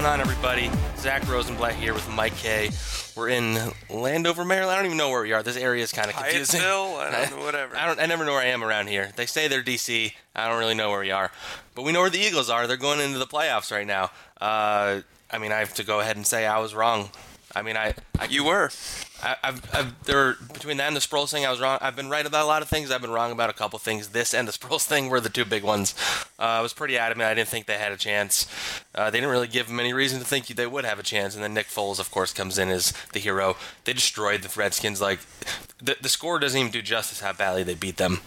going on, everybody? Zack Rosenblatt here with Mike Kaye. We're in Landover, Maryland. I don't even know where we are. This area is kind of confusing. Hyattsville? I don't know, whatever. I don't. I never know where I am around here. They say they're DC. I don't really know where we are, but we know where the Eagles are. They're going into the playoffs right now. Uh, I mean, I have to go ahead and say I was wrong. I mean, I, I You were. I, I've, I've there between that and the Sproles thing, I was wrong. I've been right about a lot of things. I've been wrong about a couple things. This and the Sproles thing were the two big ones. Uh, I was pretty adamant. I didn't think they had a chance. Uh, they didn't really give them any reason to think they would have a chance. And then Nick Foles, of course, comes in as the hero. They destroyed the Redskins. Like the the score doesn't even do justice how badly they beat them.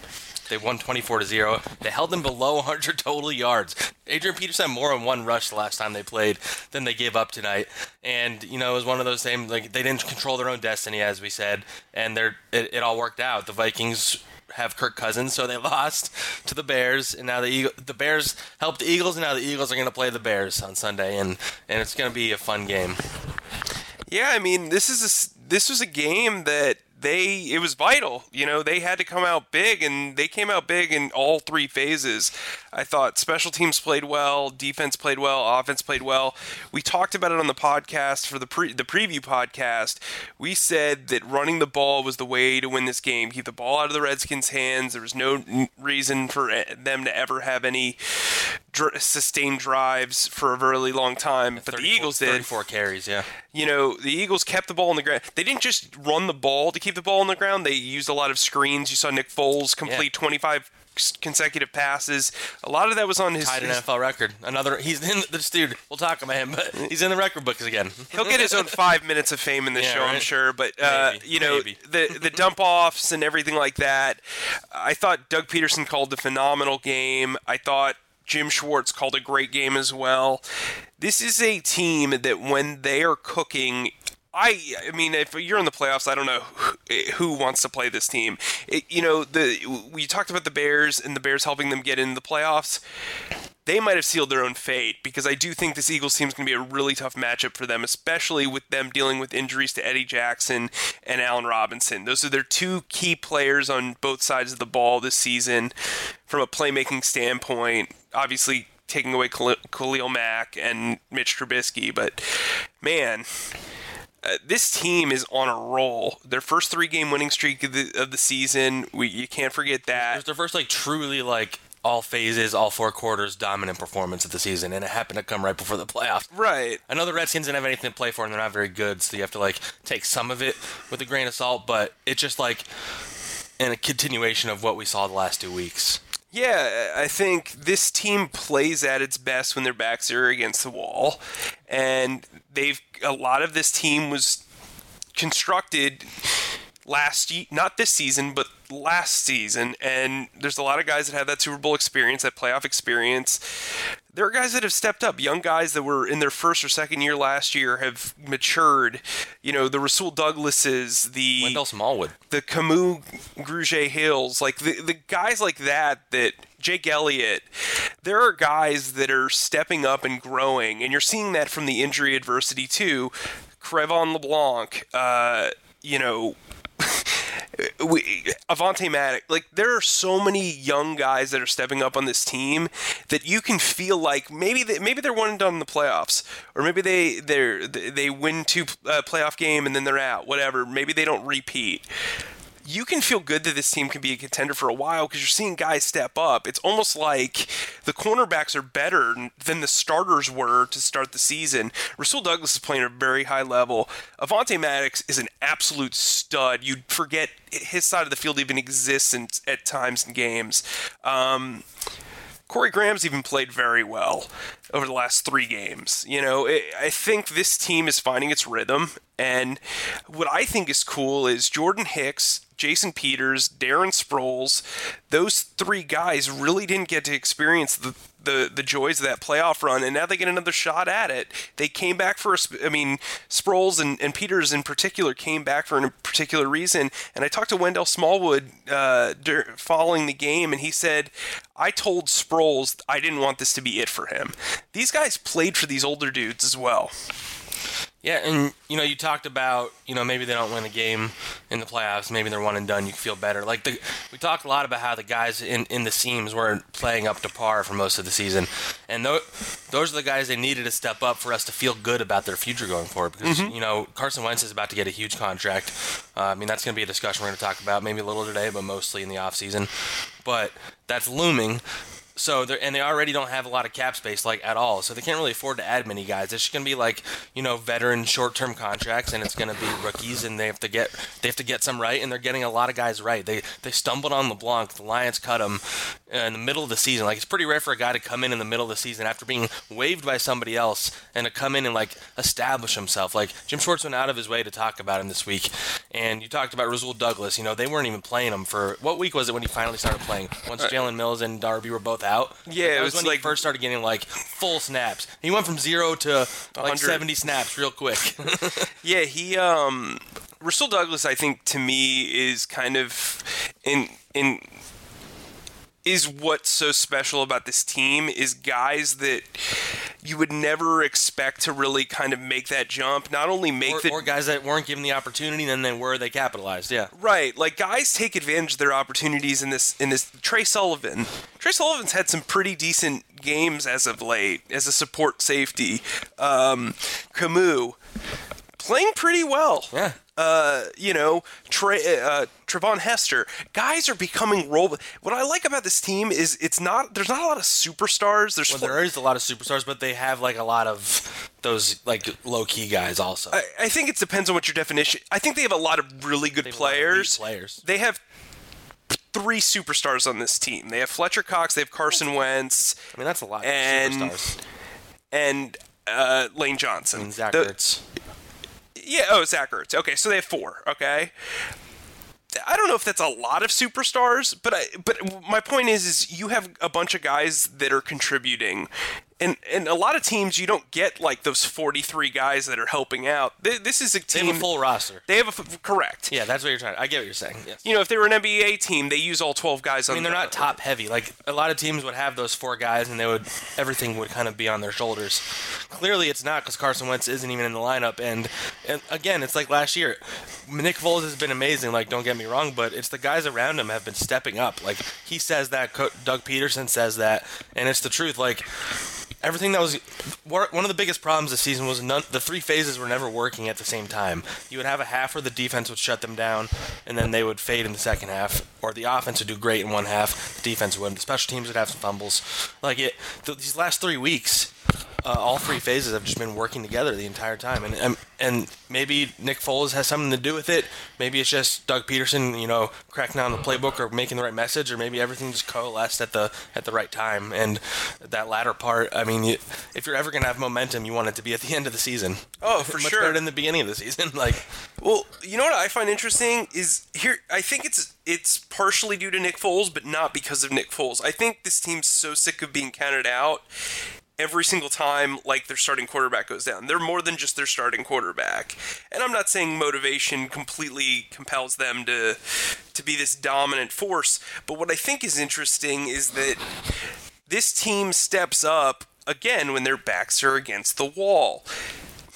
They won 24 to 0. They held them below 100 total yards. Adrian Peterson more than one rush the last time they played than they gave up tonight. And, you know, it was one of those things, like, they didn't control their own destiny, as we said. And they're, it, it all worked out. The Vikings have Kirk Cousins, so they lost to the Bears, and now the Eagle, the Bears helped the Eagles, and now the Eagles are going to play the Bears on Sunday, and and it's going to be a fun game. Yeah, I mean, this is a this was a game that they it was vital. You know, they had to come out big, and they came out big in all three phases. I thought special teams played well, defense played well, offense played well. We talked about it on the podcast for the pre the preview podcast. We said that running the ball was the way to win this game. Keep the ball out of the Redskins' hands. There was no reason for eh, them to ever have any dr- sustained drives for a really long time. But the Eagles did. 34 carries, yeah. you know, the Eagles kept the ball on the ground. They didn't just run the ball to keep the ball on the ground. They used a lot of screens. You saw Nick Foles complete twenty-five consecutive passes. A lot of that was on his. Tied an his- NFL record. Another, he's in this dude. We'll talk about him, but he's in the record books again. He'll get his own five minutes of fame in this Yeah, show, I'm sure. But uh, Maybe, you know, maybe. the the dump offs and everything like that. I thought Doug Pederson called a phenomenal game. I thought Jim Schwartz called a great game as well. This is a team that when they are cooking. I, I mean, if you're in the playoffs, I don't know who, wants to play this team. It, you know, the we talked about the Bears and the Bears helping them get into the playoffs they might have sealed their own fate because I do think this Eagles team is going to be a really tough matchup for them, especially with them dealing with injuries to Eddie Jackson and Allen Robinson. Those are their two key players on both sides of the ball this season from a playmaking standpoint. Obviously, taking away Khal- Khalil Mack and Mitch Trubisky, but man. Uh, this team is on a roll. Their first three-game winning streak of the, of the season, we, you can't forget It that. was their first, like, truly, like, all phases, all four quarters dominant performance of the season, and it happened to come right before the playoffs. Right. I know the Redskins didn't have anything to play for, and they're not very good, so you have to like take some of it with a grain of salt. But it's just like in a continuation of what we saw the last two weeks. Yeah, I think this team plays at its best when their backs are against the wall, and they've a lot of this team was constructed last ye- not this season but last season. And there's a lot of guys that have that Super Bowl experience that playoff experience there are guys that have stepped up young guys that were in their first or second year last year have matured you know the Rasul Douglases the Wendell Smallwood. the Camus Gruget Hills, like the, the guys like that, that Jake Elliott, there are guys that are stepping up and growing, and you're seeing that from the injury adversity too. Cre'Von LeBlanc, uh, you know, we, Avonte Maddox, like there are so many young guys that are stepping up on this team that you can feel like maybe they, maybe they're one and done in the playoffs, or maybe they they they win two uh, playoff game and then they're out. Whatever, maybe they don't repeat you can feel good that this team can be a contender for a while because you're seeing guys step up. It's almost like the cornerbacks are better than the starters were to start the season. Rasul Douglas is playing at a very high level. Avonte Maddox is an absolute stud. You'd forget his side of the field even exists in, at times in games. Um, Corey Graham's even played very well over the last three games. You know, I think this team is finding its rhythm. And what I think is cool is Jordan Hicks, Jason Peters, Darren Sproles, those three guys really didn't get to experience the the the joys of that playoff run, and now they get another shot at it. They came back for, a, I mean, Sproles and, and Peters in particular came back for a particular reason. And I talked to Wendell Smallwood uh, following the game, and he said, "I told Sproles I didn't want this to be it for him. These guys played for these older dudes as well." Yeah, and you know, you talked about you know maybe they don't win a game in the playoffs, maybe they're one and done. You feel better. Like the, we talked a lot about how the guys in, in the seams weren't playing up to par for most of the season, and th- those are the guys they needed to step up for us to feel good about their future going forward. Because mm-hmm. you know Carson Wentz is about to get a huge contract. Uh, I mean that's going to be a discussion we're going to talk about maybe a little today, but mostly in the off season. But that's looming. So they're and they already don't have a lot of cap space like at all. So they can't really afford to add many guys. It's just gonna be like you know veteran short term contracts, and it's gonna be rookies, and they have to get they have to get some right, and they're getting a lot of guys right. They they stumbled on LeBlanc. The Lions cut him in the middle of the season. Like it's pretty rare for a guy to come in in the middle of the season after being waived by somebody else and to come in and like establish himself. Like Jim Schwartz went out of his way to talk about him this week, and you talked about Rasul Douglas. You know they weren't even playing him for what week was it when he finally started playing? Once Jalen Mills and Darby were both out. Yeah, like, it was, was when like he first started getting like full snaps. He went from zero to like 70 snaps real quick. yeah, he um Rasul Douglas I think to me is kind of in in is what's so special about this team is guys that you would never expect to really kind of make that jump. Not only make or, the or guys that weren't given the opportunity, and then they were they capitalized? Yeah, right. Like guys take advantage of their opportunities in this. In this, Trey Sullivan. Trey Sullivan's had some pretty decent games as of late as a support safety. Um, Kamu playing pretty well. Yeah uh, you know, Trey, uh, Treyvon Hester. Guys are becoming role. What I like about this team is it's not. There's not a lot of superstars. There's well, there is a lot of superstars, but they have like a lot of those like low key guys also. I, I, think it depends on what your definition. I think they have a lot of really good players. Players. They have three superstars on this team. They have Fletcher Cox. They have Carson Wentz. I mean, that's a lot. And superstars. and uh, Lane Johnson. I mean, Zach the, Ertz. Yeah, oh, Zach Ertz. Okay, so they have four. Okay. I don't know if that's a lot of superstars, but I, but my point is, is you have a bunch of guys that are contributing, and and a lot of teams you don't get like those 43 guys that are helping out. This is a team. They have a full roster. They have a correct. Yeah, that's what you're trying. I get what you're saying. Yes. You know, if they were an NBA team, they use all 12 guys. I mean, they're not top heavy. Like a lot of teams would have those four guys, and they would everything would kind of be on their shoulders. Clearly, it's not because Carson Wentz isn't even in the lineup. And, and again, it's like last year. Nick Foles has been amazing. Like, don't get me wrong, but it's the guys around him have been stepping up. Like he says that, Doug Pederson says that, and it's the truth. Like everything that was one of the biggest problems this season was none, the three phases were never working at the same time. You would have a half where the defense would shut them down, and then they would fade in the second half, or the offense would do great in one half, the defense would. The special teams would have some fumbles. Like it, th- these last three weeks, uh, all three phases have just been working together the entire time, and, and and maybe Nick Foles has something to do with it. Maybe it's just Doug Pederson, you know, cracking down the playbook or making the right message, or maybe everything just coalesced at the at the right time. And that latter part, I mean, you, if you're ever gonna have momentum, you want it to be at the end of the season. Oh, for Much sure. better than the beginning of the season. Like, well, you know what I find interesting is here. I think it's it's partially due to Nick Foles, but not because of Nick Foles. I think this team's so sick of being counted out every single time like their starting quarterback goes down. They're more than just their starting quarterback. And I'm not saying motivation completely compels them to to be this dominant force, but what I think is interesting is that this team steps up again when their backs are against the wall.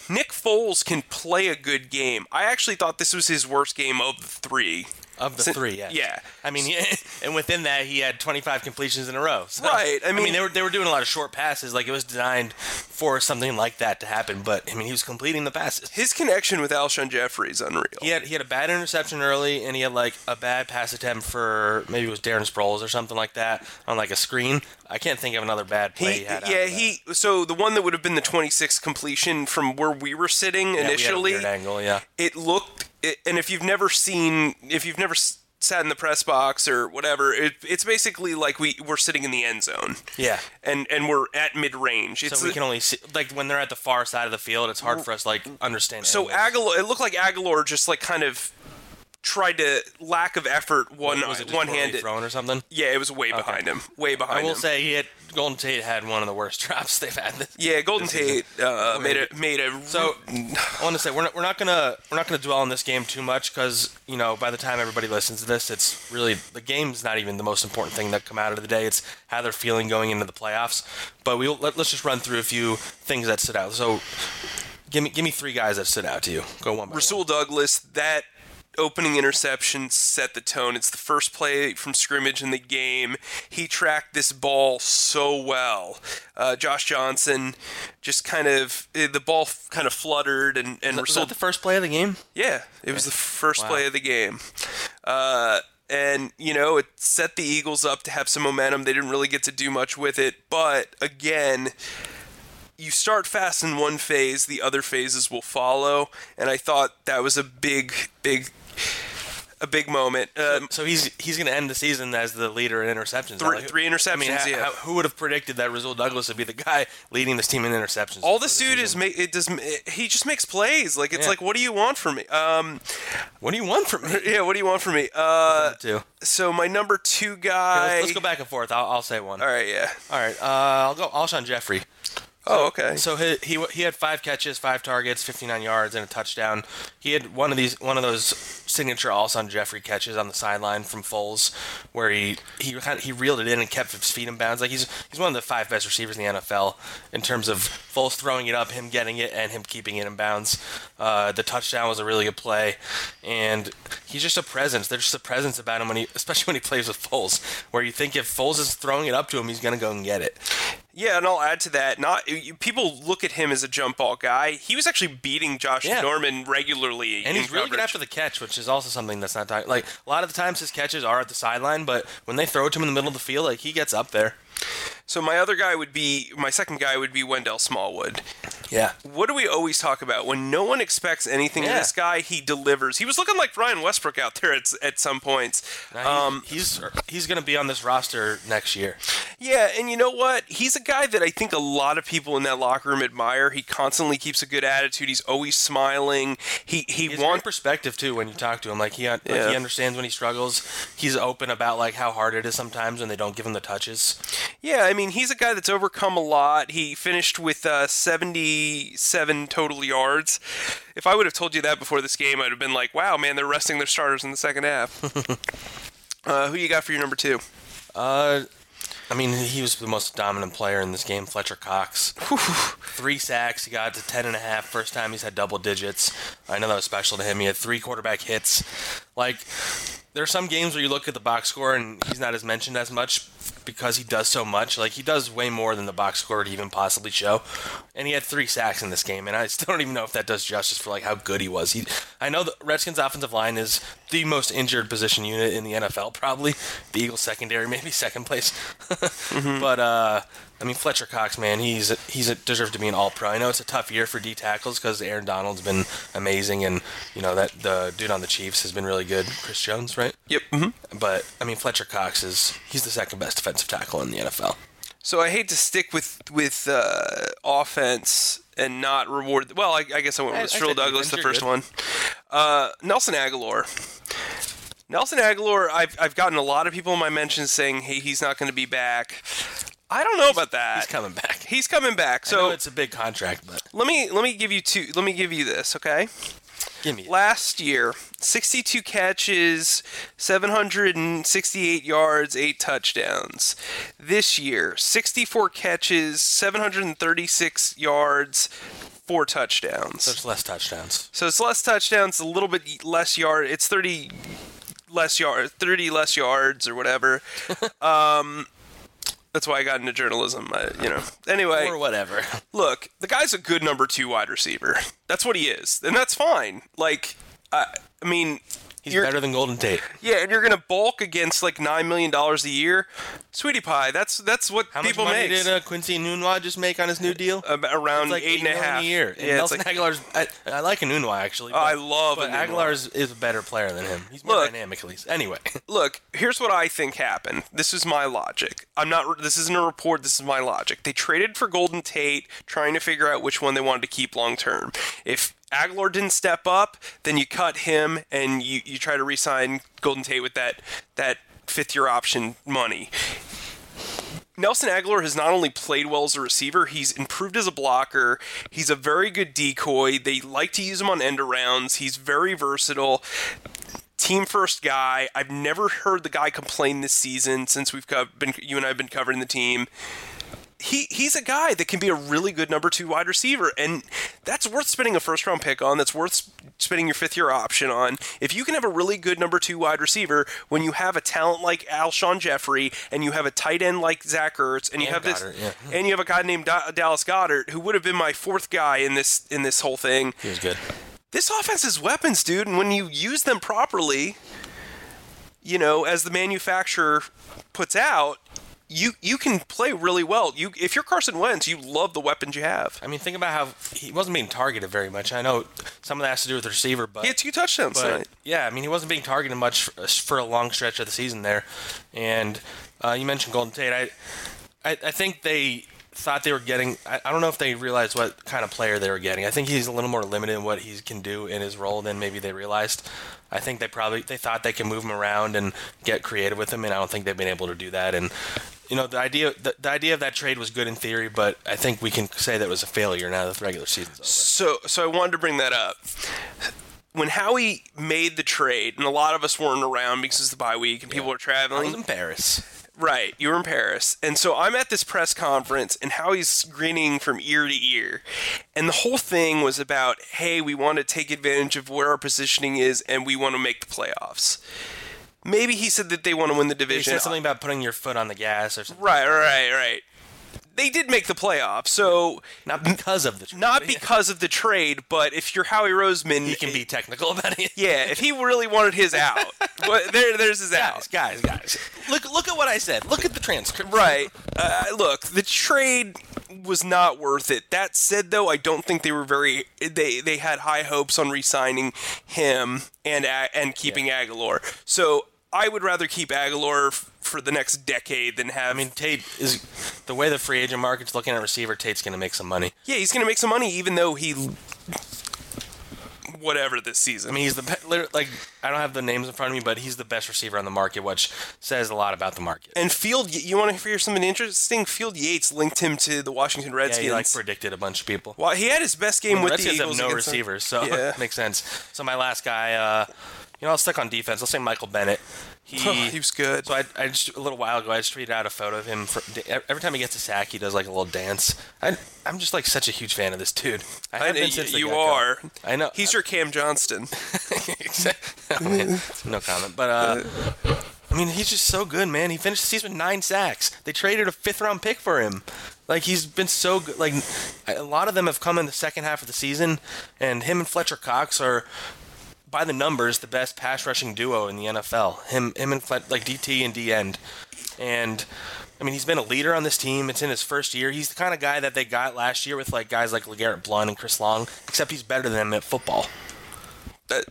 Nick Foles can play a good game. I actually thought this was his worst game of the 3 Of the three, yeah. yeah. I mean, he, and within that, he had 25 completions in a row. So, Right, I mean- they were they were doing a lot of short passes. Like it was designed for something like that to happen. But I mean, he was completing the passes. His connection with Alshon Jeffery is unreal. He had he had a bad interception early, and he had like a bad pass attempt for maybe it was Darren Sproles or something like that on like a screen. I can't think of another bad play he, He, had. yeah, he. So the one that would have been the 26 completion from where we were sitting Yeah, we initially, weird angle. Yeah, it looked. It, and if you've never seen, if you've never sat in the press box or whatever, it, it's basically like we we're sitting in the end zone. yeah. And and we're at mid range. So we can only see like when they're at the far side of the field. It's hard for us like understand. so. Agholor. It looked like Agholor just like kind of tried to lack of effort one was it one handed thrown or something? Yeah, it was way behind him. Way behind I will him. say he had Golden Tate had one of the worst drops they've had. This, yeah, Golden this. Tate uh, made a made a So I want to say we're not, we're not gonna we're not gonna dwell on this game too much because you know by the time everybody listens to this, it's really the game's not even the most important thing that come out of the day. It's how they're feeling going into the playoffs. But we let, let's just run through a few things that stood out. So give me give me three guys that stood out to you. Go one by one. Rasul Douglas, that opening interception set the tone. It's the first play from scrimmage in the game. He tracked this ball so well. Uh, Josh Johnson just kind of eh, the ball f- kind of fluttered and and Was Rasul that the first play of the game? yeah, it was the first Wow. play of the game. Uh, and, you know, it set the Eagles up to have some momentum. They didn't really get to do much with it. But, again, you start fast in one phase, the other phases will follow. And I thought that was a big, big. A big moment. Uh, So he's he's going to end the season as the leader in interceptions. Three- Like, three I mean, interceptions, how- yeah. how- who would have predicted that Rasul Douglas would be the guy leading this team in interceptions? all this the dude is make it does he just makes plays like it's Yeah. like what do you want from me um What do you want from me? yeah what do you want from me uh Two. so my number two Okay, guy let's, let's go back and forth. I'll, I'll say one. all right yeah All right. Uh, I'll go Alshon Jeffery. Oh okay So he, he he had five catches, five targets, 59 yards, and a touchdown. He had one of these one of those signature Alshon Jeffery catches on the sideline from Foles, where he he kind of, he reeled it in and kept his feet in bounds. Like he's he's one of the five best receivers in the NFL in terms of Foles throwing it up, him getting it, and him keeping it in bounds. Uh, the touchdown was a really good play, and he's just a presence. There's just a presence about him when he, especially when he plays with Foles, where you think if Foles is throwing it up to him, he's gonna go and get it. Yeah, and I'll add to that. Not you- people look at him as a jump ball guy. He was actually beating Josh Yeah. Norman regularly, And he's really good after the catch, which is also something that's not talked. Like a lot of the times, his catches are at the sideline, but when they throw it to him in the middle of the field, like he gets up there. So my other guy would be my second guy would be Wendell Smallwood. Yeah, What do we always talk about when no one expects anything of Yeah. this guy? He delivers. He was looking like Brian Westbrook out there at, at some points. um, he's he's going to be on this roster next year. Yeah, and you know what? He's a guy that I think a lot of people in that locker room admire. He constantly keeps a good attitude. He's always smiling. He he He wants perspective too when you talk to him. Like he like Yeah. he understands when he struggles. He's open about like how hard it is sometimes when they don't give him the touches. Yeah, I mean, he's a guy that's overcome a lot. He finished with uh, 77 total yards. If I would have told you that before this game, I'd have been like, wow, man, they're resting their starters in the second half. uh, who you got for your number two? Uh, I mean, he was the most dominant player in this game, Fletcher Cox. three sacks. He got to ten and a half. First time he's had double digits. I know that was special to him. He had three quarterback hits. Like, there are some games where you look at the box score and he's not as mentioned as much because he does so much. Like, he does way more than the box score would even possibly show. And he had three sacks in this game, and I still don't even know if that does justice for like how good he was. He, I know the Redskins' offensive line is the most injured position unit in the NFL, probably. The Eagles' secondary, maybe second place. But uh, I mean, Fletcher Cox, man, he's he's a, deserves to be an All Pro. I know it's a tough year for D tackles because Aaron Donald's been amazing, and you know that the dude on the Chiefs has been really good, Chris Jones, right? Yep. Mm-hmm. But I mean, Fletcher Cox is he's the second best defensive tackle in the NFL. So I hate to stick with with uh, offense and not reward. Well, I, I guess I went with I Strill Douglas, the first you're one. Uh, Nelson Agholor. Nelson Agholor, I've I've gotten a lot of people in my mentions saying, "Hey, he's not going to be back." I don't know about that. He's coming back. He's coming back. I know So it's a big contract, but let me let me give you two. Let me give you this, okay? Give me. Last year, 62 catches, 768 yards, 8 touchdowns. This year, 64 catches, 736 yards, 4 touchdowns. There's less touchdowns. So it's less touchdowns, a little bit less yard. It's 30 less yards, 30 less yards or whatever. um, that's why I got into journalism. I, you know. Anyway, or whatever. look, the guy's a good number two wide receiver. That's what he is, and that's fine. Like, I, I mean, He's you're- better than Golden Tate. yeah, and you're gonna bulk against like nine million dollars a year, sweetie pie. That's that's what How people much money make. did uh, Quincy Enunwa just make on his new deal? Ab- around like eight and a half a year. And Yeah, Nelson like, Agholor's. I, I like Nunwa actually. Oh, I love But Agholor's is a better player than him. He's more Look. dynamic at least. Anyway, look, here's what I think happened. This is my logic. I'm not. This isn't a report. This is my logic. They traded for Golden Tate, trying to figure out which one they wanted to keep long term. If Agholor didn't step up, then you cut him and you, you try to re-sign Golden Tate with that that fifth year option money. Nelson Agholor has not only played well as a receiver, he's improved as a blocker. He's a very good decoy. They like to use him on end arounds. He's very versatile. Team first guy. I've never heard the guy complain this season since we've co- been you and I have been covering the team. He he's a guy that can be a really good number two wide receiver, and that's worth spending a first round pick on. That's worth spending your fifth year option on. If you can have a really good number two wide receiver when you have a talent like Alshon Jeffery and you have a tight end like Zach Ertz and you And have Goedert, this yeah. and you have a guy named Da- Dallas Goedert who would have been my fourth guy in this in this whole thing. he was good. This offense is weapons, dude, and when you use them properly, you know, as the manufacturer puts out, you you can play really well. You if you're Carson Wentz, you love the weapons you have. I mean, think about how he wasn't being targeted very much. I know some of that has to do with the receiver, but He had two touchdowns But tonight. yeah, I mean, he wasn't being targeted much for, for a long stretch of the season there. And uh, you mentioned Golden Tate. I, I, I think they thought they were getting. I, I don't know if they realized what kind of player they were getting. I think he's a little more limited in what he can do in his role than maybe they realized. I think they probably they thought they could move him around and get creative with him, and I don't think they've been able to do that. And you know, the idea the, the idea of that trade was good in theory, but I think we can say that it was a failure now that the regular season's over. So so I wanted to bring that up. When Howie made the trade, and a lot of us weren't around because it's the bye week and people were I traveling. was in Paris. Right, you were in Paris. And so I'm at this press conference, and Howie's grinning from ear to ear. And the whole thing was about, hey, we want to take advantage of where our positioning is, and we want to make the playoffs. Maybe he said that they want to win the division. He said something about putting your foot on the gas or something. Right, right, right. They did make the playoffs, so Not because of the trade. not because of the trade, but if you're Howie Roseman, he can be technical about it. yeah, if he really wanted his out, well, there, there's his out. Guys, guys, guys. Look, look at what I said. Look at the transcript. Right. Uh, look, the trade was not worth it. That said, though, I don't think they were very. They they had high hopes on re-signing him and and keeping Agholor. So I would rather keep Agholor f- for the next decade than have. I mean, Tate is the way the free agent market's looking at receiver. Tate's going to make some money. yeah, he's going to make some money, even though he. Whatever this season. I mean, he's the like I don't have the names in front of me, but he's the best receiver on the market, which says a lot about the market. and Field, you want to hear something interesting? Field Yates linked him to the Washington yeah, Redskins. he like predicted a bunch of people. well, he had his best game the with the Redskins Eagles. have no them. receivers, so Yeah. it makes sense. So my last guy, uh, you know, I'll stick on defense. I'll say Michael Bennett. He, he was good. So I, I just a little while ago, I just tweeted out a photo of him. For, every time he gets a sack, he does like a little dance. I, I'm just like such a huge fan of this dude. I have I- been since you are. I know. He's your Cam Johnston. Oh, man. no comment. But uh, I mean, he's just so good, man. He finished the season with nine sacks. They traded a fifth round pick for him. Like he's been so good. Like a lot of them have come in the second half of the season, and him and Fletcher Cox are. By the numbers, the best pass rushing duo in the NFL. Him, him and like DT and D end, and I mean he's been a leader on this team. It's in his first year. He's the kind of guy that they got last year with like guys like LeGarrette Blount and Chris Long, except he's better than them at football.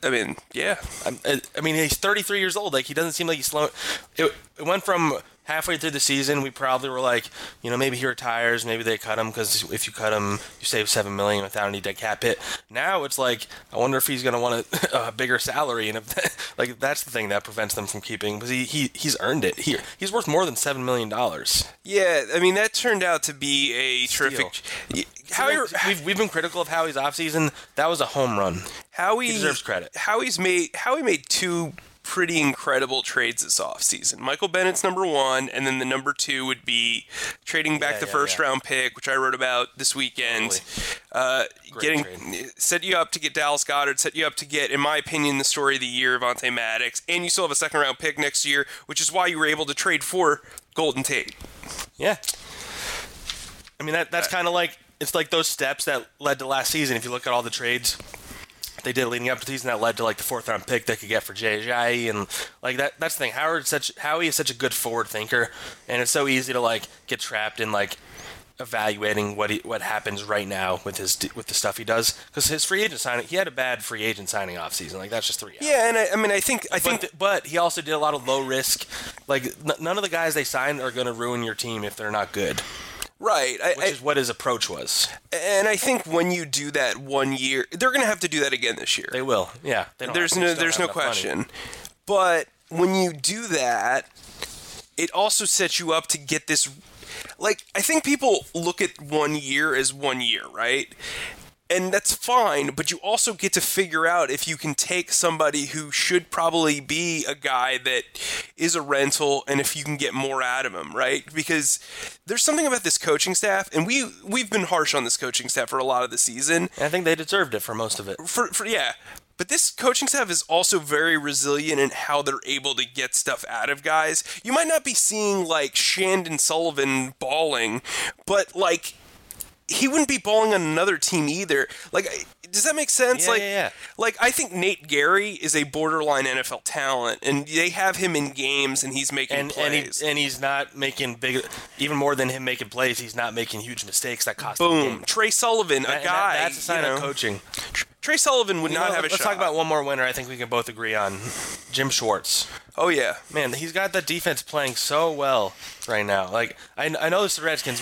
I mean, yeah. I I mean, he's 33 years old. Like he doesn't seem like he's slow. It, it went from halfway through the season, we probably were like, you know, maybe he retires, maybe they cut him because if you cut him, you save seven million without any dead cap hit. Now it's like, I wonder if he's going to want a, a bigger salary, and if like that's the thing that prevents them from keeping because he, he he's earned it. He he's worth more than seven million dollars. Yeah, I mean that turned out to be a terrific. How we've, we've been critical of Howie's offseason. That was a home run. Howie He deserves credit. Howie's made Howie made two pretty incredible trades this offseason. Michael Bennett's number one, and then the number two would be trading back Yeah, the yeah, first yeah. round pick, which I wrote about this weekend. Uh, getting trade. set you up to get Dallas Goedert, set you up to get, in my opinion, the story of the year, Vontae Maddox, and you still have a second round pick next year, which is why you were able to trade for Golden Tate. Yeah. I mean that that's kind of like it's like those steps that led to last season. If you look at all the trades they did leading up to the season, that led to like the fourth round pick they could get for Jay Ajayi and like that. That's the thing. Howard such Howie is such a good forward thinker, and it's so easy to like get trapped in like evaluating what he, what happens right now with his with the stuff he does because his free agent signing he had a bad free agent signing off season like that's just three. Yeah, and I, I mean, I think I But, think th- but he also did a lot of low risk. Like n- none of the guys they signed are going to ruin your team if they're not good, right. I, which I- is what his approach was. and I think when you do that one year, they're going to have to do that again this year. They will, yeah. They there's no they just don't there's no enough money. question. But when you do that, it also sets you up to get this. Like I think people look at one year as one year, right? And that's fine, but you also get to figure out if you can take somebody who should probably be a guy that is a rental and if you can get more out of him, right? Because there's something about this coaching staff and we we've been harsh on this coaching staff for a lot of the season And I think they deserved it for most of it. for, for yeah but this coaching staff is also very resilient in how they're able to get stuff out of guys you might not be seeing like chandon sullivan bawling, but like he wouldn't be balling on another team either like does that make sense Yeah, like yeah, yeah. like i think nate gerry is a borderline nfl talent and they have him in games and he's making And and, plays he, and he's not making big, even more than him making plays. He's not making huge mistakes that cost him boom game. trey sullivan a that- guy that's a sign you know, of coaching. Trey sullivan would You not know, have a let's shot talk about one more winner. I think we can both agree on Jim Schwartz. oh yeah Man, he's got the defense playing so well right now. Like I, I know it's the Redskins.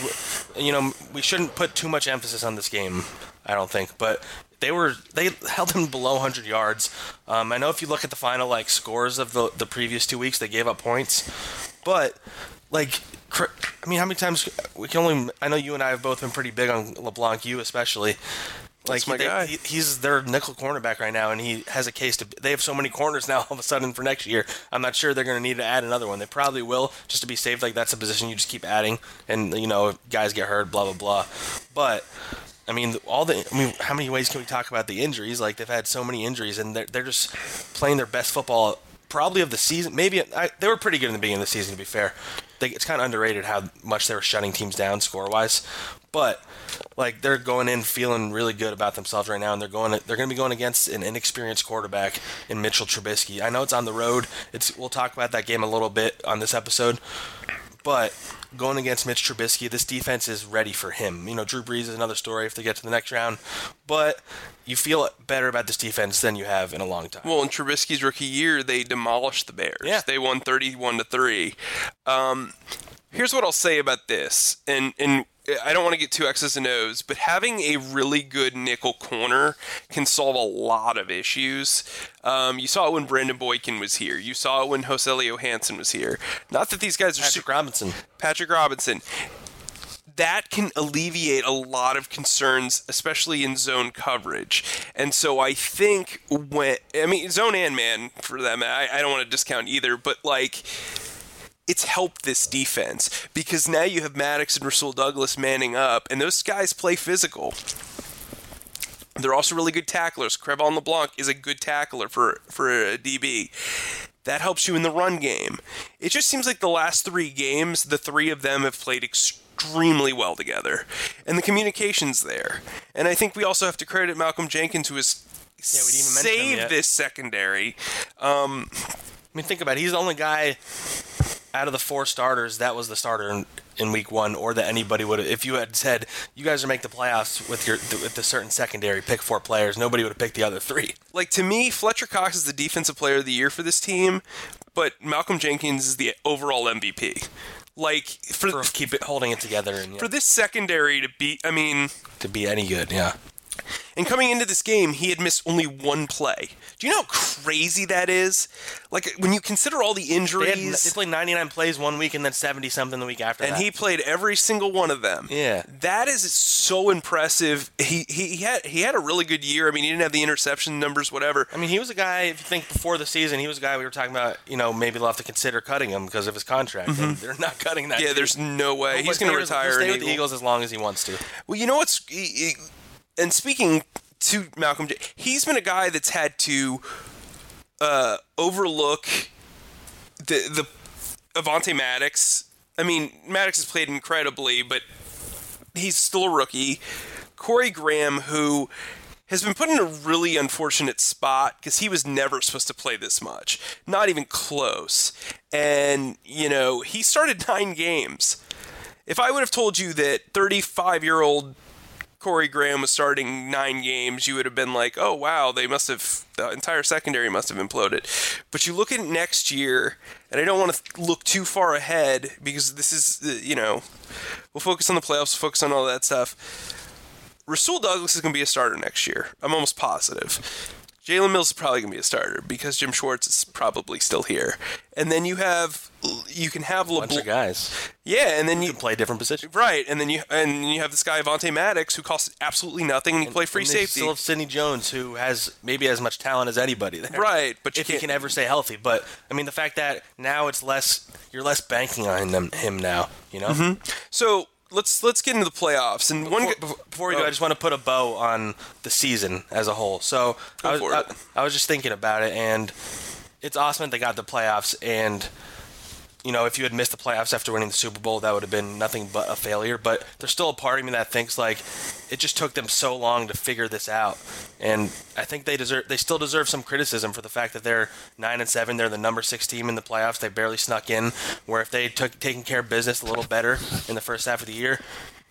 You know, we shouldn't put too much emphasis on this game. I don't think, but they were they held him below 100 yards. Um, I know if you look at the final like scores of the the previous two weeks, they gave up points, but like. I mean, how many times we can only? I know you and I have both been pretty big on LeBlanc, you especially. Like my they- guy. he- he's their nickel cornerback right now, and he has a case to. They have so many corners now. All of a sudden, for next year, I'm not sure they're going to need to add another one. They probably will, just to be safe. Like that's a position you just keep adding, and you know, guys get hurt, blah blah blah. But I mean, all the. I mean, how many ways can we talk about the injuries? Like they've had so many injuries, and they're they're just playing their best football. Probably of the season. Maybe I, they were pretty good in the beginning of the season. To be fair, they, it's kind of underrated how much they were shutting teams down score wise. But like they're going in feeling really good about themselves right now, and they're going they're going to be going against an inexperienced quarterback in Mitchell Trubisky. I know it's on the road. It's we'll talk about that game a little bit on this episode, but going against Mitch Trubisky, this defense is ready for him. You know, Drew Brees is another story if they get to the next round, but you feel better about this defense than you have in a long time. Well, in Trubisky's rookie year, they demolished the Bears. Yeah. They won thirty-one to three. Um, here's what I'll say about this, and and I don't want to get too X's and O's, but having a really good nickel corner can solve a lot of issues. Um, you saw it when Brandon Boykin was here. You saw it when Joselio Hanson was here. Not that these guys are Patrick super, Robinson. Patrick Robinson. That can alleviate a lot of concerns, especially in zone coverage. And so I think when I mean zone and man for them, I, I don't want to discount either, but like it's helped this defense because now you have Maddox and Rasul Douglas manning up, and those guys play physical. They're also really good tacklers. Cre'Von LeBlanc is a good tackler for for a DB. That helps you in the run game. It just seems like the last three games, the three of them have played extremely well together, and the communication's there. And I think we also have to credit Malcolm Jenkins, who has Yeah, we didn't even mention him saved this secondary. Um, I mean, think about it. He's the only guy out of the four starters that was the starter in, in week one, or that anybody would have. If you had said you guys are make the playoffs with your with the certain secondary, pick four players, nobody would have picked the other three. like to me, Fletcher Cox is the defensive player of the year for this team, but Malcolm Jenkins is the overall MVP. Like for For keep it holding it together and yeah, for this secondary to be, I mean, to be any good. Yeah, And coming into this game, he had missed only one play. Do you know how crazy that is? Like when you consider all the They, had, injuries, they played 99 plays one week and then 70 something the week after and that. he played every single one of them. Yeah. that is so impressive. He, he he had he had a really good year. I mean, he didn't have the interception numbers, whatever. I mean, he was a guy. If you think before the season, he was a guy we were talking about. You know, maybe they'll have to consider cutting him because of his contract. And they're not cutting that. Mm-hmm. Yeah, dude. there's no way he's going to with- he'll retire. Stay with the Eagles as long as he wants to. Well, you know what's he- he- and speaking to Malcolm, J, he's been a guy that's had to uh, overlook the the Avonte Maddox. I mean, Maddox has played incredibly, but he's still a rookie. Corey Graham, who has been put in a really unfortunate spot because he was never supposed to play this much, not even close. And you know, he started nine games. If I would have told you that 35 year old Corey Graham was starting nine games, you would have been like, oh, wow, they must have, the entire secondary must have imploded. But you look at next year, and I don't want to look too far ahead because this is, uh, you know, we'll focus on the playoffs, focus on all that stuff. Rasul Douglas is going to be a starter next year. I'm almost positive. Jalen Mills is probably going to be a starter because Jim Schwartz is probably still here. And then you have, you can have a Bunch of LeBlanc. guys Yeah, and then you, can play different positions. Right, and then you and you have this guy Avonte Maddox who costs absolutely nothing and you can play free And safety. Still have Sidney Jones, who has maybe as much talent as anybody there. Right, but you if he can ever stay healthy. But I mean, the fact that now it's less, you're less banking on them, him now. You know. Mm-hmm. So let's let's get into the playoffs and one. Before, gu- before we go, oh, I just want to put a bow on the season as a whole. So I was, I. I was just thinking about it, and it's awesome that they got the playoffs. And you know, if you had missed the playoffs after winning the Super Bowl, that would have been nothing but a failure. But there's still a part of me that thinks like it just took them so long to figure this out, and I think they deserve, they still deserve some criticism for the fact that they're nine and seven. They're the number six team in the playoffs. They barely snuck in. Where if they took taken care of business a little better in the first half of the year,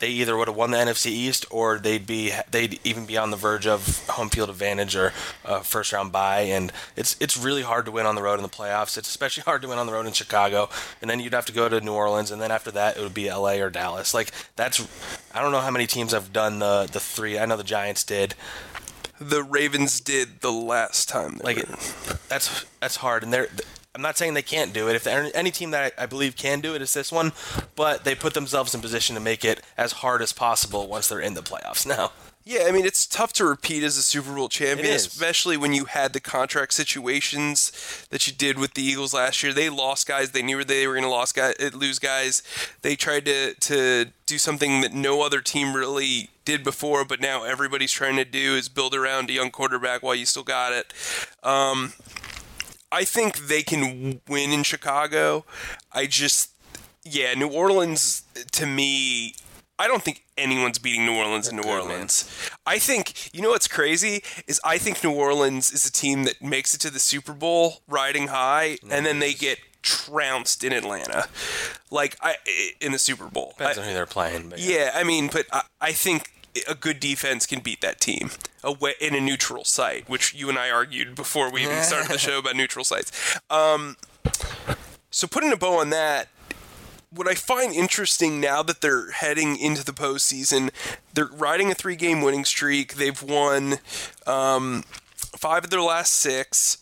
they either would have won the NFC East or they'd be they'd even be on the verge of home field advantage or a first round bye. And it's it's really hard to win on the road in the playoffs. It's especially hard to win on the road in Chicago. And then you'd have to go to New Orleans, and then after that it would be LA or Dallas. Like that's I don't know how many teams have done the the three. I know the Giants did. the Ravens did the last time. Like were- that's that's hard, and they're. I'm not saying they can't do it. If any team that I, I believe can do it is this one, but they put themselves in position to make it as hard as possible once they're in the playoffs now. yeah, I mean it's tough to repeat as a Super Bowl champion, especially when you had the contract situations that you did with the Eagles last year. They lost guys. They knew they were going to lose guys. Lose guys. They tried to to do something that no other team really did before, but now everybody's trying to do is build around a young quarterback while you still got it. Um, I think they can win in Chicago. I just, yeah, New Orleans to me, I don't think anyone's beating New Orleans in New Orleans. I think, you know what's crazy is I think New Orleans is a team that makes it to the Super Bowl riding high, and then they get trounced in Atlanta, like I in the Super Bowl. Depends I- on who they're playing. But yeah, I mean, but I, I think a good defense can beat that team away in a neutral site, which you and I argued before we even started the show about neutral sites. Um, so putting a bow on that, what I find interesting now that they're heading into the postseason, they're riding a three-game winning streak. They've won um, five of their last six.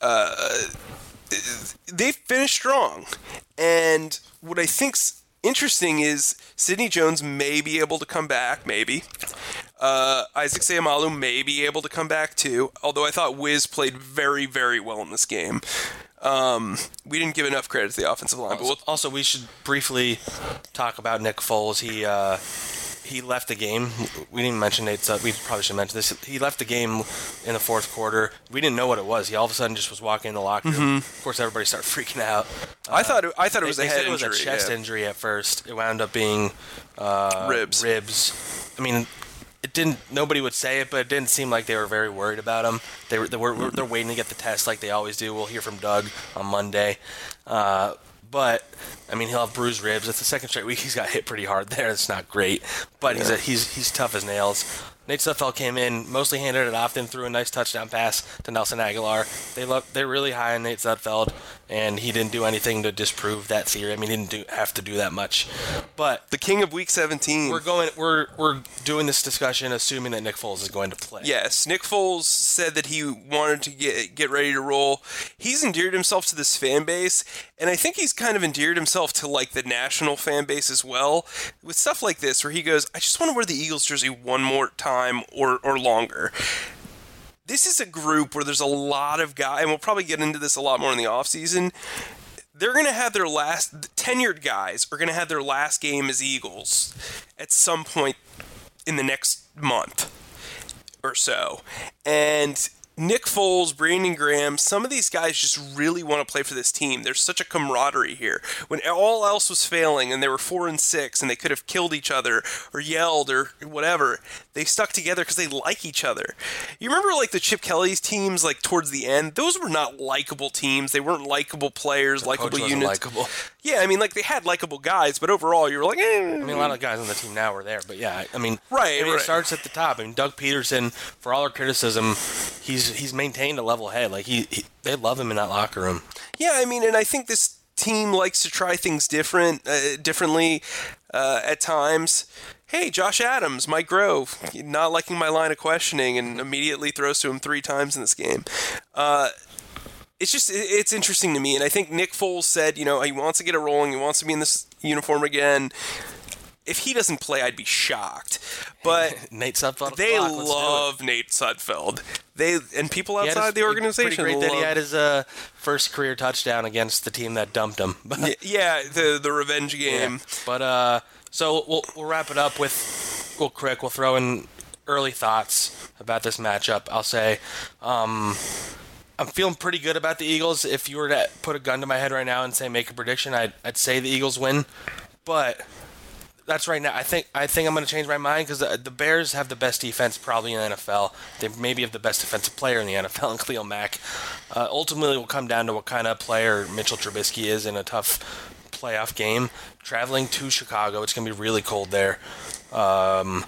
Uh, they've finished strong, and what I think's interesting is Sidney Jones may be able to come back, maybe. Uh, Isaac Seumalo may be able to come back too, although I thought Wiz played very, very well in this game. Um, we didn't give enough credit to the offensive line, but we'll, Also, we should briefly talk about Nick Foles. He uh, he left the game. We didn't mention it. So we probably should mention this. He left the game in the fourth quarter. We didn't know what it was. He all of a sudden just was walking in the locker room. Of course, everybody started freaking out. I thought it, I thought it was they, a head said it was injury. a chest yeah. injury at first. It wound up being uh, Ribs. Ribs. I mean, it didn't. Nobody would say it, but it didn't seem like they were very worried about him. They were. They were they're waiting to get the test like they always do. We'll hear from Doug on Monday. Uh, but I mean, he'll have bruised ribs. It's the second straight week he's got hit pretty hard there. It's not great, but he's a, he's he's tough as nails. Nate Sudfeld came in, mostly handed it off, then threw a nice touchdown pass to Nelson Agholor. They love, they're really high on Nate Sudfeld, and he didn't do anything to disprove that theory. I mean, he didn't do, have to do that much. But The king of week 17. we're going, we're we're doing this discussion assuming that Nick Foles is going to play. Yes, Nick Foles said that he wanted to get get ready to roll. He's endeared himself to this fan base, and I think he's kind of endeared himself to like the national fan base as well with stuff like this, where he goes, "I just want to wear the Eagles jersey one more time or or longer." This is a group where there's a lot of guys, and we'll probably get into this a lot more in the offseason. They're going to have their last, tenured guys are going to have their last game as Eagles at some point in the next month or so. And Nick Foles, Brandon Graham, some of these guys just really want to play for this team. There's such a camaraderie here. When all else was failing and they were four and six and they could have killed each other or yelled or whatever, they stuck together because they like each other. You remember like the Chip Kelly's teams, like towards the end, those were not likable teams. They weren't likable players, likable units. likable. Yeah, I mean, like they had likable guys, but overall, you were like, eh. I mean, a lot of guys on the team now are there, but yeah, I mean, Right, I mean, right. it starts at the top. I mean, Doug Pederson, for all our criticism, he's he's maintained a level head. Like he, he they love him in that locker room. Yeah, I mean, and I think this team likes to try things different, uh, differently uh, at times. Hey, Josh Adams, Mike Groh, not liking my line of questioning, and immediately throws to him three times in this game. Uh, it's just it's interesting to me, and I think Nick Foles said, you know, he wants to get it rolling, he wants to be in this uniform again. If he doesn't play, I'd be shocked. But Nate Sudfeld. they clock, let's do it. love Nate Sudfeld. They and people outside his- the organization. Pretty great that he had his uh, first career touchdown against the team that dumped him. Yeah, the the revenge yeah. game. but uh, so we'll we'll wrap it up with real quick. We'll throw in early thoughts about this matchup. I'll say. Um, I'm feeling pretty good about the Eagles. If you were to put a gun to my head right now and say make a prediction, I'd, I'd say the Eagles win. But that's right now. I think I think I'm going to change my mind because the, the Bears have the best defense probably in the NFL. They maybe have the best defensive player in the NFL, in Khalil Mack. Uh, ultimately, will come down to what kind of player Mitchell Trubisky is in a tough playoff game. Traveling to Chicago, it's going to be really cold there, um,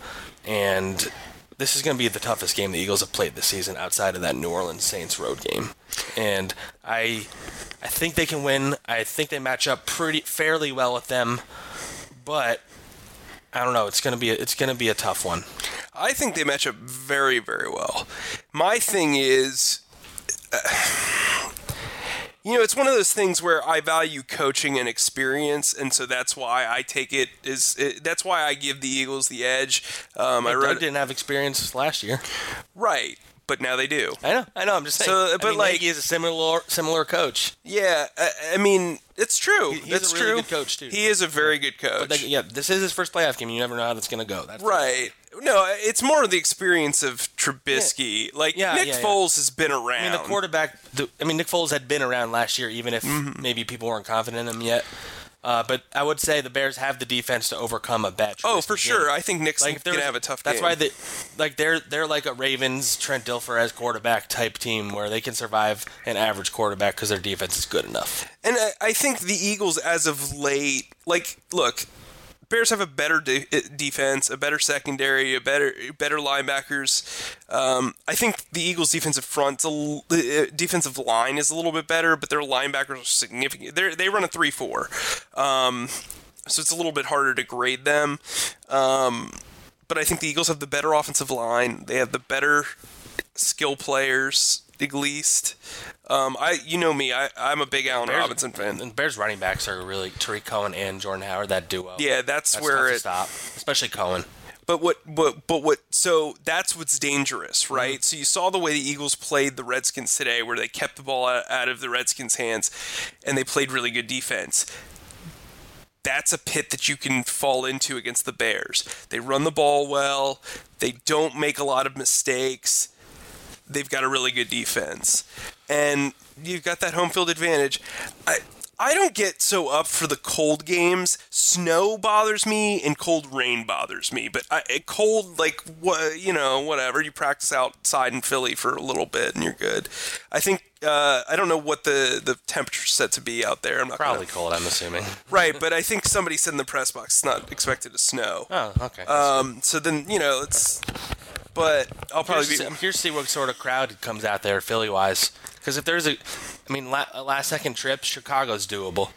and this is going to be the toughest game the Eagles have played this season outside of that New Orleans Saints road game. And I, I think they can win. I think they match up pretty fairly well with them, but I don't know. It's gonna be a, it's gonna be a tough one. I think they match up very, very well. My thing is, uh, you know, it's one of those things where I value coaching and experience, and so that's why I take it is it, that's why I give the Eagles the edge. Um, I read didn't have experience last year. right, but now they do. I know. I know. I'm just saying. So, I but mean, like- Nagy is a similar similar coach. Yeah, I, I mean, it's true. He- he's that's a really true. good coach, too. He is a very good coach. But like, yeah, this is his first playoff game. You never know how that's gonna go. That's Right. No, it's more the experience of Trubisky. Like Yeah, Nick yeah, yeah. Foles has been around. I mean, the quarterback. The, I mean, Nick Foles had been around last year, even if Mm-hmm. maybe people weren't confident in him yet. Uh, but I would say the Bears have the defense to overcome a bad. Oh, Trubisky for game. sure. I think Nick's there gonna have a tough That's game. why they, like they're they're like a Ravens Trent Dilfer as quarterback type team where they can survive an average quarterback because their defense is good enough. And I, I think the Eagles, as of late, like, look, Bears have a better de- defense, a better secondary, a better better linebackers. Um, I think the Eagles' defensive front, uh, defensive line is a little bit better, but their linebackers are significant. They they run a three four, um, so it's a little bit harder to grade them. Um, but I think the Eagles have the better offensive line. They have the better skill players, at least. Um, I, you know me, I, I'm a big Allen Bears- Robinson fan. And Bears running backs are really Tarik Cohen and Jordan Howard. That duo. Yeah, that's, That's where it. stop, especially Cohen. But what, but, but what? So that's what's dangerous, Mm-hmm. right? So you saw the way the Eagles played the Redskins today, where they kept the ball out, out of the Redskins' hands, and they played really good defense. That's a pit that you can fall into against the Bears. They run the ball well. They don't make a lot of mistakes. They've got a really good defense, and you've got that home field advantage. I, I don't get so up for the cold games. Snow bothers me, and cold rain bothers me. But I, cold, like what you know, whatever. You practice outside in Philly for a little bit, and you're good. I think uh, I don't know what the the temperature's set to be out there. I'm not Probably gonna, cold, I'm assuming. right, but I think somebody said in the press box it's not expected to snow. Oh, okay. Um, so then you know it's. But I'll probably be. see- I'm curious to see what sort of crowd comes out there Philly wise. Because if there's a, I mean, la- a last second trip, Chicago's doable.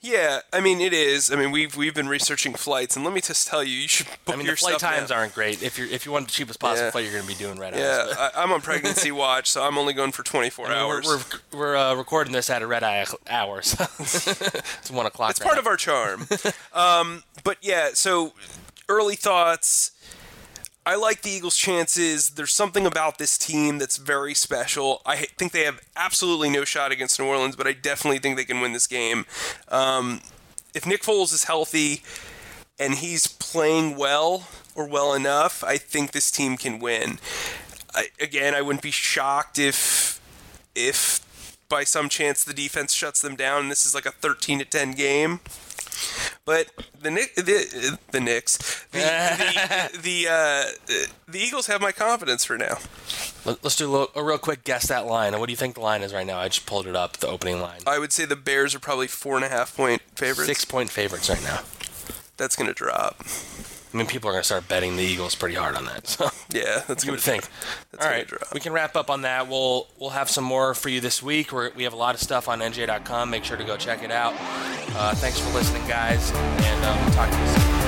Yeah, I mean it is. I mean we've we've been researching flights, and let me just tell you, you should book I mean, your the flight stuff times now. aren't great. If you are if you want the cheapest possible Yeah. flight, you're going to be doing red Yeah. I, I'm on pregnancy watch, so I'm only going for 24 I mean, hours. We're, we're, we're uh, recording this at a red eye hours. it's one o'clock. it's part of our charm. um, but yeah, so early thoughts. I like the Eagles' chances. There's something about this team that's very special. I think they have absolutely no shot against New Orleans, but I definitely think they can win this game. Um, if Nick Foles is healthy and he's playing well or well enough, I think this team can win. I, again, I wouldn't be shocked if if by some chance the defense shuts them down and this is like a 13 to 10 game. But the Knick, the the Knicks, the the the, uh, the Eagles have my confidence for now. Let, us do a, little, a real quick guess that line. What do you think the line is right now? I just pulled it up, the opening line. I would say the Bears are probably four and a half point favorites. Six point favorites right now. That's going to drop. I mean, people are going to start betting the Eagles pretty hard on that. So Yeah, that's you would to think. That's All drop. we can wrap up on that. We'll we'll have some more for you this week. We're, we have a lot of stuff on NJ.com. Make sure to go check it out. Uh, thanks for listening, guys, and uh, we'll talk to you soon.